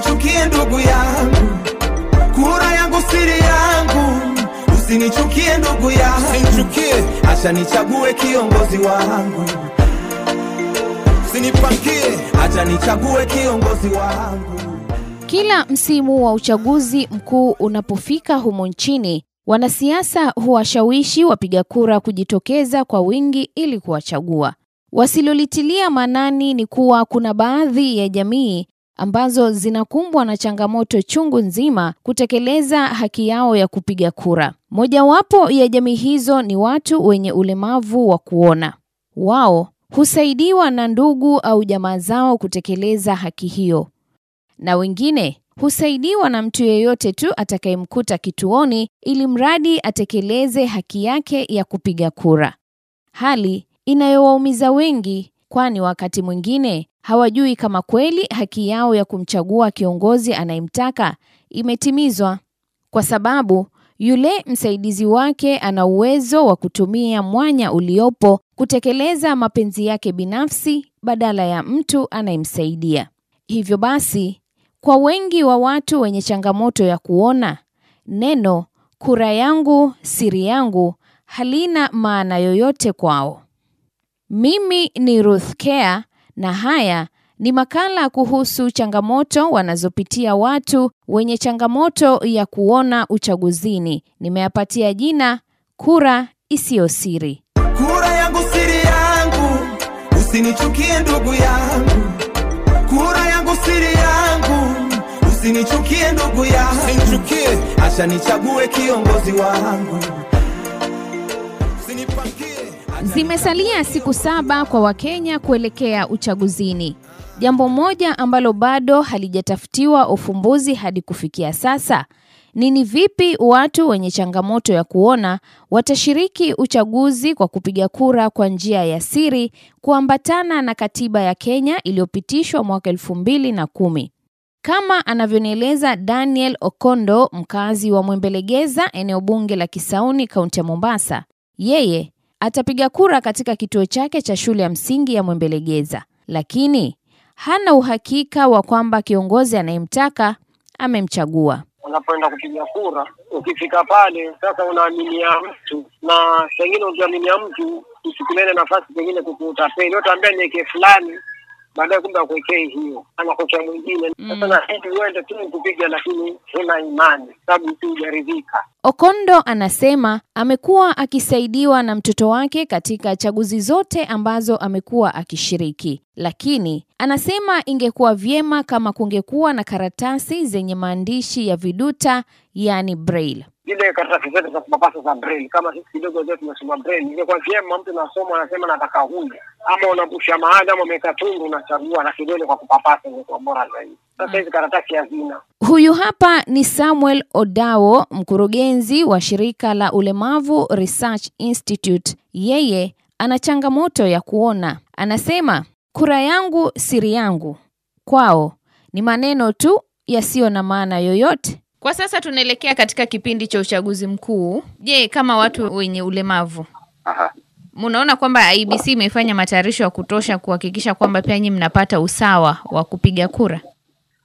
usinichukie ndugu yangu, kura yangu siri yangu, usinichukie ndugu yangu, Usinichukie, acha nichague kiongozi wangu, usinipangie. acha nichague kiongozi wangu. Kila msimu wa uchaguzi mkuu unapofika humo nchini, wanasiasa huwashawishi wapiga kura kujitokeza kwa wingi ili kuwachagua. Wasilolitilia maanani ni kuwa kuna baadhi ya jamii ambazo zinakumbwa na changamoto chungu nzima kutekeleza haki yao ya kupiga kura. Mojawapo ya jamii hizo ni watu wenye ulemavu wa kuona. Wao husaidiwa na ndugu au jamaa zao kutekeleza haki hiyo na wengine husaidiwa na mtu yeyote tu atakayemkuta kituoni ili mradi atekeleze haki yake ya kupiga kura, hali inayowaumiza wengi, kwani wakati mwingine hawajui kama kweli haki yao ya kumchagua kiongozi anayemtaka imetimizwa, kwa sababu yule msaidizi wake ana uwezo wa kutumia mwanya uliopo kutekeleza mapenzi yake binafsi badala ya mtu anayemsaidia. Hivyo basi, kwa wengi wa watu wenye changamoto ya kuona, neno kura yangu siri yangu halina maana yoyote kwao. Mimi ni Ruth Kea na haya ni makala kuhusu changamoto wanazopitia watu wenye changamoto ya kuona uchaguzini. Nimeyapatia jina kura isiyo siri. Kura yangu siri yangu, usinichukie ndugu yangu, kura yangu siri yangu, usinichukie ndugu yangu, Usinichukie, nichague kiongozi wangu, usinipangie. Zimesalia siku saba kwa Wakenya kuelekea uchaguzini. Jambo moja ambalo bado halijatafutiwa ufumbuzi hadi kufikia sasa ni ni vipi watu wenye changamoto ya kuona watashiriki uchaguzi kwa kupiga kura kwa njia ya siri kuambatana na katiba ya Kenya iliyopitishwa mwaka elfu mbili na kumi. Kama anavyonieleza Daniel Okondo, mkazi wa Mwembelegeza, eneo bunge la Kisauni, kaunti ya Mombasa, yeye atapiga kura katika kituo chake cha shule ya msingi ya Mwembelegeza, lakini hana uhakika wa kwamba kiongozi anayemtaka amemchagua. unapoenda kupiga kura, ukifika pale sasa unaaminia mtu, na pengine ukiaminia mtu usikulele nafasi pengine kukutapeli, utaambia niweke fulani, baadaye kumbe akuekee hiyo, anakokea mwingine. Sasa na hili uende tu kupiga, lakini huna imani, sababu si hujaridhika. Okondo anasema amekuwa akisaidiwa na mtoto wake katika chaguzi zote ambazo amekuwa akishiriki, lakini anasema ingekuwa vyema kama kungekuwa na karatasi zenye maandishi ya viduta, yani braille. Zile karatasi zetu za kupapasa za braille, kama sisi kidogo zetu tumesoma braille, ingekuwa vyema mtu nasoma anasema nataka huyu, ama unapusha mahali ama umeweka tundu unachagua na kidole kwa kupapasa, ingekuwa bora zaidi. Sasa hizi karatasi hazina. Huyu hapa ni Samuel Odao, mkurugenzi wa shirika la Ulemavu Research Institute. Yeye ana changamoto ya kuona. Anasema kura yangu siri yangu, kwao ni maneno tu yasiyo na maana yoyote. Kwa sasa tunaelekea katika kipindi cha uchaguzi mkuu. Je, kama watu wenye ulemavu Aha. mnaona kwamba IBC imefanya matayarisho ya kutosha kuhakikisha kwamba pia nyinyi mnapata usawa wa kupiga kura?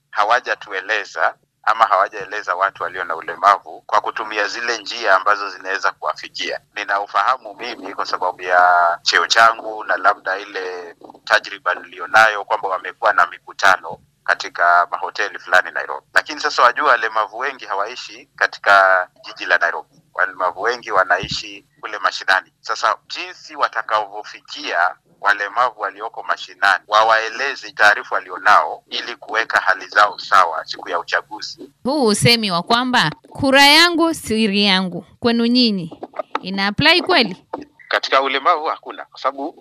hawajatueleza ama hawajaeleza watu walio na ulemavu kwa kutumia zile njia ambazo zinaweza kuwafikia. Nina ufahamu mimi kwa sababu ya cheo changu na labda ile tajriba niliyonayo kwamba wamekuwa na mikutano katika mahoteli fulani Nairobi, lakini sasa wajua, walemavu wengi hawaishi katika jiji la Nairobi. Walemavu wengi wanaishi kule mashinani. Sasa jinsi watakavyofikia walemavu walioko mashinani, wawaeleze taarifa walionao ili kuweka hali zao sawa siku ya uchaguzi. Huu usemi wa kwamba kura yangu siri yangu kwenu nyinyi ina apply kweli? Katika ulemavu hakuna, kwa sababu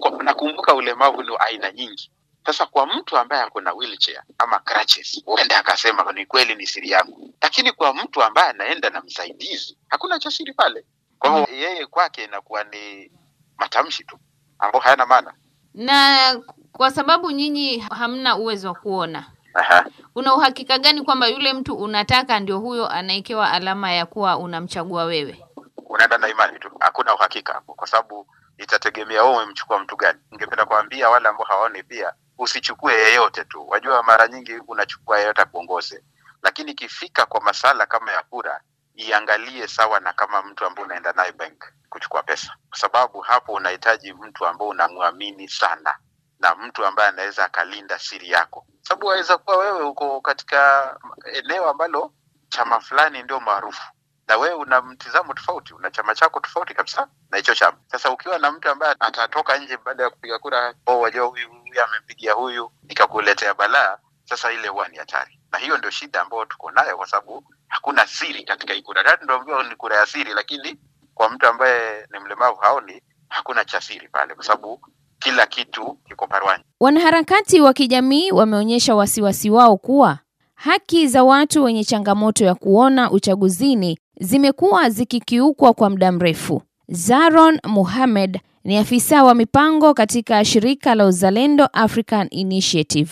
kwa- nakumbuka ulemavu ni aina nyingi. Sasa kwa mtu ambaye ako na wheelchair ama crutches, huenda akasema ni kweli ni siri yangu, lakini kwa mtu ambaye anaenda na msaidizi, hakuna cha siri pale. Kwa hivyo yeye kwake inakuwa ni matamshi tu ambayo hayana maana. Na kwa sababu nyinyi hamna uwezo wa kuona, Aha. una uhakika gani kwamba yule mtu unataka ndio huyo anaekewa alama ya kuwa unamchagua wewe? unaenda na imani tu, hakuna uhakika hapo, kwa sababu itategemea wewe umemchukua mtu gani. Ningependa kuambia wale ambao hawaoni pia usichukue yeyote tu. Wajua, mara nyingi unachukua yeyote akuongoze, lakini ikifika kwa masala kama ya kura, iangalie sawa na kama mtu ambaye unaenda naye bank kuchukua pesa, kwa sababu hapo unahitaji mtu ambao unamwamini sana na mtu ambaye anaweza akalinda siri yako, sababu waweza kuwa wewe uko katika eneo ambalo chama fulani ndio maarufu na wewe una mtizamo tofauti, una chama chako tofauti kabisa na hicho chama. Sasa ukiwa na mtu ambaye atatoka nje baada ya kupiga kura, oh, wajua huyu huyu amempigia huyu, ikakuletea balaa, sasa ile huwa ni hatari, na hiyo ndio shida ambayo tuko nayo, kwa sababu hakuna siri katika hii kura. Tatu ndio ni kura ya siri, lakini kwa mtu ambaye ni mlemavu haoni, hakuna cha siri pale, kwa sababu kila kitu kiko parwani. Wanaharakati wa kijamii wameonyesha wasiwasi wao kuwa haki za watu wenye changamoto ya kuona uchaguzini zimekuwa zikikiukwa kwa muda mrefu. Zaron Mohamed ni afisa wa mipango katika shirika la Uzalendo African Initiative.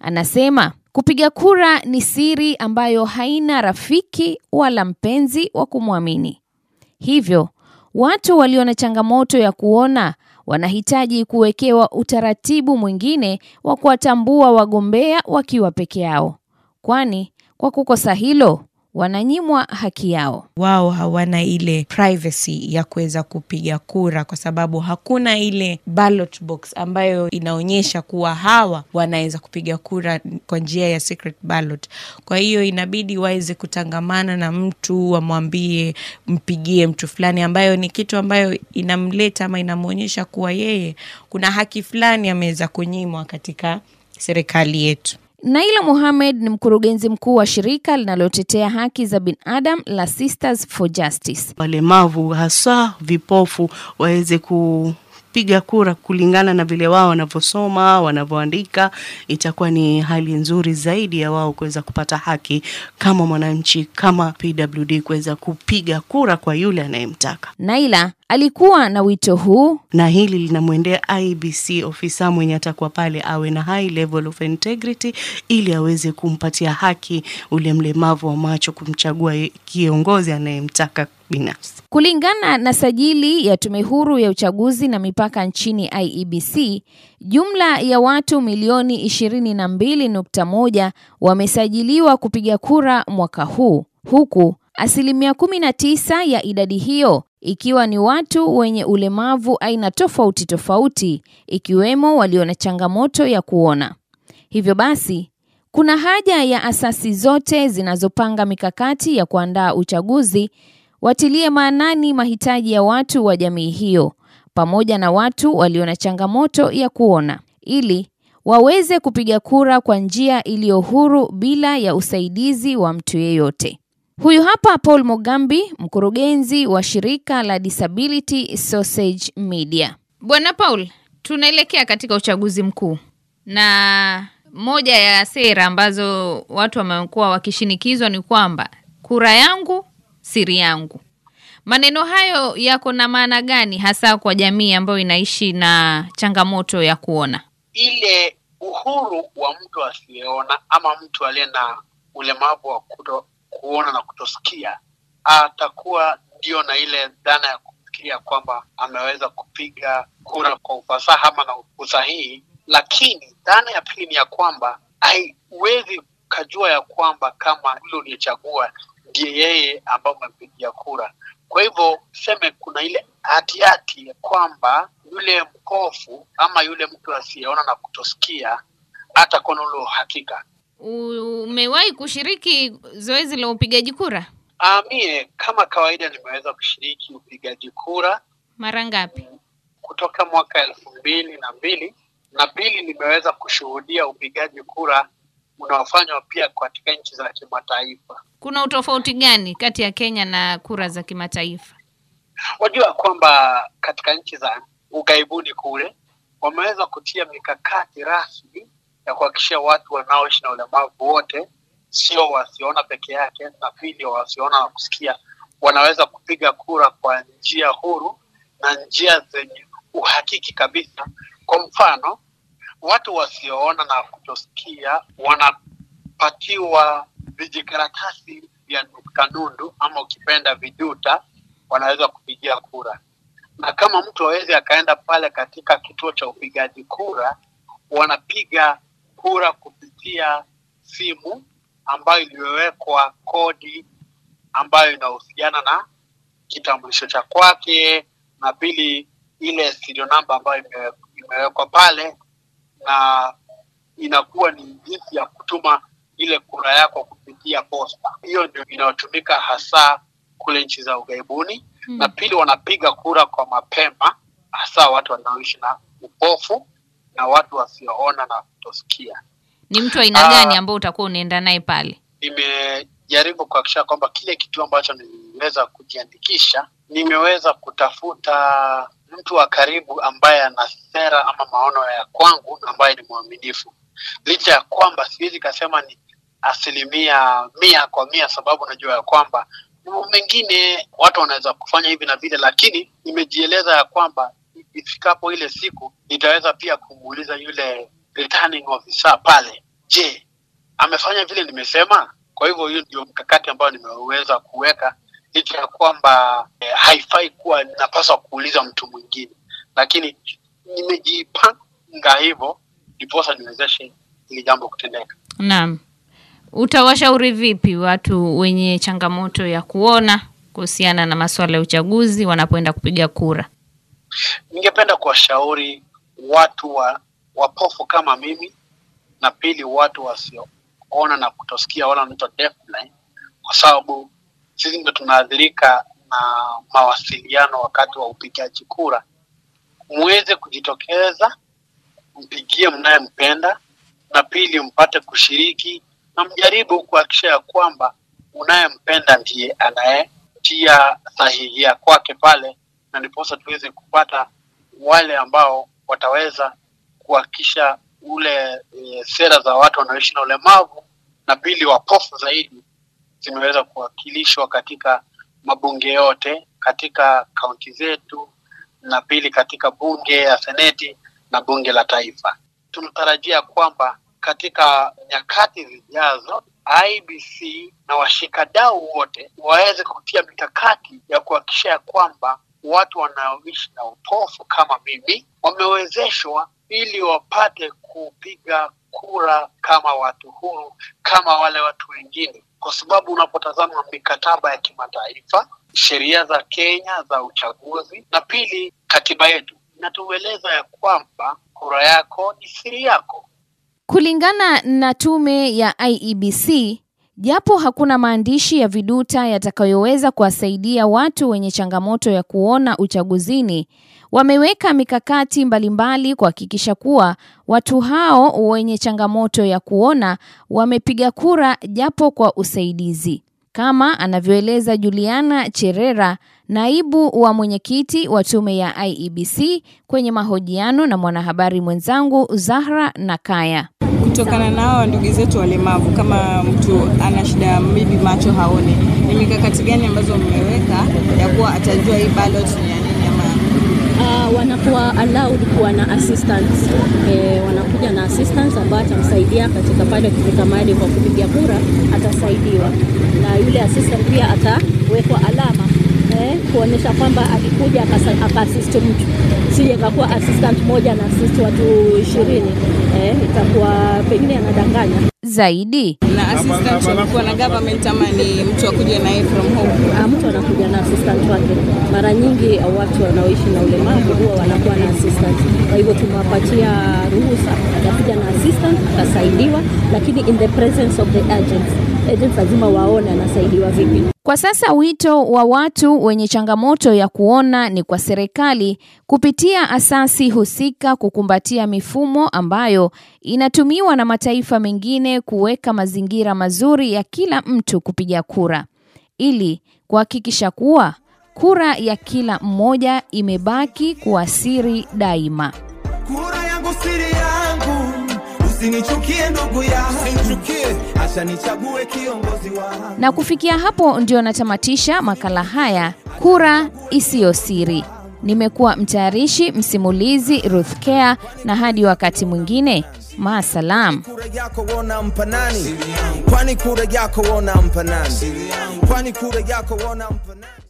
Anasema kupiga kura ni siri ambayo haina rafiki wala mpenzi wa kumwamini. Hivyo, watu walio na changamoto ya kuona wanahitaji kuwekewa utaratibu mwingine wa kuwatambua wagombea wakiwa peke yao, kwani kwa kukosa hilo wananyimwa haki yao. wao hawana ile privacy ya kuweza kupiga kura kwa sababu hakuna ile ballot box ambayo inaonyesha kuwa hawa wanaweza kupiga kura kwa njia ya secret ballot. Kwa hiyo inabidi waweze kutangamana na mtu wamwambie mpigie mtu fulani, ambayo ni kitu ambayo inamleta ama inamwonyesha kuwa yeye kuna haki fulani ameweza kunyimwa katika serikali yetu. Naila Mohamed ni mkurugenzi mkuu wa shirika linalotetea haki za binadamu la Sisters for Justice. walemavu hasa vipofu waweze kupiga kura kulingana na vile wao wanavyosoma wanavyoandika, itakuwa ni hali nzuri zaidi ya wao kuweza kupata haki kama mwananchi, kama PWD kuweza kupiga kura kwa yule anayemtaka. Naila alikuwa na wito huu na hili linamwendea IBC, ofisa mwenye atakuwa pale awe na high level of integrity, ili aweze kumpatia haki ule mlemavu wa macho kumchagua kiongozi anayemtaka binafsi. Kulingana na sajili ya Tume Huru ya Uchaguzi na Mipaka nchini IEBC, jumla ya watu milioni 22.1 wamesajiliwa kupiga kura mwaka huu, huku asilimia 19 ya idadi hiyo ikiwa ni watu wenye ulemavu aina tofauti tofauti, ikiwemo walio na changamoto ya kuona. Hivyo basi, kuna haja ya asasi zote zinazopanga mikakati ya kuandaa uchaguzi watilie maanani mahitaji ya watu wa jamii hiyo pamoja na watu walio na changamoto ya kuona ili waweze kupiga kura kwa njia iliyo huru bila ya usaidizi wa mtu yeyote. Huyu hapa Paul Mogambi, mkurugenzi wa shirika la Disability Sausage Media. Bwana Paul, tunaelekea katika uchaguzi mkuu na moja ya sera ambazo watu wamekuwa wakishinikizwa ni kwamba kura yangu siri yangu. Maneno hayo yako na maana gani hasa kwa jamii ambayo inaishi na changamoto ya kuona? ile uhuru wa mtu asiyeona ama mtu aliye na ulemavu wa kuto, kuona na kutosikia atakuwa ndio na ile dhana ya kufikiria kwamba ameweza kupiga kura kwa ufasaha ama na usahihi, lakini dhana ya pili ni ya kwamba haiwezi kajua ya kwamba kama yule uliyechagua ndiye yeye ambaye umempigia kura. Kwa hivyo tuseme kuna ile hatihati ya kwamba yule mkofu ama yule mtu asiyeona na kutosikia hatakuwa na ule uhakika. Umewahi kushiriki zoezi la upigaji kura Ah, mie kama kawaida nimeweza kushiriki upigaji kura mara ngapi? kutoka mwaka elfu mbili na mbili na pili nimeweza kushuhudia upigaji kura unaofanywa pia katika nchi za kimataifa. Kuna utofauti gani kati ya Kenya na kura za kimataifa? Wajua kwamba katika nchi za ughaibuni kule wameweza kutia mikakati rasmi ya kuhakikisha watu wanaoishi na ulemavu wote, sio wasioona peke yake, na pili wasioona na kusikia, wanaweza kupiga kura kwa njia huru na njia zenye uhakiki kabisa. Kwa mfano, watu wasioona na kutosikia wanapatiwa vijikaratasi vya nukta nundu ama ukipenda viduta, wanaweza kupigia kura. Na kama mtu awezi akaenda pale katika kituo cha upigaji kura, wanapiga kura kupitia simu ambayo iliyowekwa kodi ambayo inahusiana na kitambulisho cha kwake, na pili ile serial namba ambayo imewekwa pale, na inakuwa ni jinsi ya kutuma ile kura yako kupitia posta. Hiyo ndio inayotumika hasa kule nchi za ughaibuni Hmm. na pili wanapiga kura kwa mapema, hasa watu wanaoishi na upofu na watu wasioona na kutosikia. Ni mtu aina Ah. gani ambao utakuwa unaenda naye pale? Nimejaribu kuhakikisha kwamba kile kitu ambacho niliweza kujiandikisha, nimeweza kutafuta mtu wa karibu ambaye ana sera ama maono ya kwangu ambaye ni mwaminifu, licha ya kwamba siwezi kasema ni asilimia mia kwa mia, sababu najua ya kwamba mambo mengine watu wanaweza kufanya hivi na vile, lakini nimejieleza ya kwamba ifikapo ile siku nitaweza pia kumuuliza yule returning officer pale, je, amefanya vile nimesema? Kwa hivyo hiyo ndio mkakati ambao nimeweza kuweka, licha ya kwamba eh, haifai kuwa napaswa kuuliza mtu mwingine, lakini nimejipanga hivyo ndiposa niwezeshe hili jambo kutendeka. Naam. Utawashauri vipi watu wenye changamoto ya kuona kuhusiana na masuala ya uchaguzi wanapoenda kupiga kura? Ningependa kuwashauri watu wa wapofu kama mimi, na pili watu wasioona na kutosikia, wala wanaitwa kwa sababu sisi ndio tunaathirika na mawasiliano wakati wa upigaji kura. Muweze kujitokeza, mpigie mnayempenda, na pili mpate kushiriki na mjaribu kuhakikisha ya kwamba unayempenda ndiye anayetia sahihi ya kwake pale, na ndiposa tuweze kupata wale ambao wataweza kuhakikisha ule e, sera za watu wanaoishi na ulemavu na pili wapofu zaidi zimeweza kuwakilishwa katika mabunge yote katika kaunti zetu, na pili katika bunge ya seneti na bunge la taifa. Tunatarajia kwamba katika nyakati zijazo IBC na washikadau wote waweze kutia mikakati ya kuhakikisha ya kwamba watu wanaoishi na upofu kama mimi wamewezeshwa ili wapate kupiga kura kama watu huru kama wale watu wengine, kwa sababu unapotazama mikataba ya kimataifa, sheria za Kenya za uchaguzi na pili katiba yetu inatueleza ya kwamba kura yako ni siri yako. Kulingana na tume ya IEBC, japo hakuna maandishi ya viduta yatakayoweza kuwasaidia watu wenye changamoto ya kuona uchaguzini, wameweka mikakati mbalimbali kuhakikisha kuwa watu hao wenye changamoto ya kuona wamepiga kura japo kwa usaidizi. Kama anavyoeleza Juliana Cherera, naibu wa mwenyekiti wa tume ya IEBC kwenye mahojiano na mwanahabari mwenzangu Zahra Nakaya. Kutokana na hao ndugu zetu walemavu, kama mtu ana shida maybe macho haone, ni mikakati gani ambazo mmeweka ya kuwa atajua hii ballot ni ya nini ama uh, wanakuwa allowed kuwa na assistance. Eh, wanakuja na assistance ambayo atamsaidia katika pale kufika mahali kwa kupiga kura, atasaidiwa. Na yule assistant pia atawekwa alama eh, kuonyesha kwamba alikuja akaasist akaassist mtu, sije kakuwa assistant moja na assist watu ishirini eh, itakuwa pengine anadanganya. Zaidi na assistant walikuwa na government ama ni mtu akuja naye from home? Ah, mtu anakuja na assistant wake. Mara nyingi watu wanaoishi na ulemavu huwa wanakuwa na assistant, hivyo tumewapatia ruhusa atakuja na assistant, atasaidiwa, lakini in the presence of the agents. Agents lazima waone anasaidiwa vipi. Kwa sasa wito wa watu wenye changamoto ya kuona ni kwa serikali kupitia asasi husika kukumbatia mifumo ambayo inatumiwa na mataifa mengine kuweka mazingira mazuri ya kila mtu kupiga kura ili kuhakikisha kuwa kura ya kila mmoja imebaki kuwa siri daima. Siri yangu, usinichukie ndugu yangu, usinichukie, acha nichague kiongozi wangu. Na kufikia hapo ndio natamatisha makala haya Kura Isiyo Siri. Nimekuwa mtayarishi msimulizi Ruth Care, na hadi wakati mwingine, maasalam. Kura yako wona mpa? Kwani kura yako wona mpa? Kwani kura yako wona mpa nani?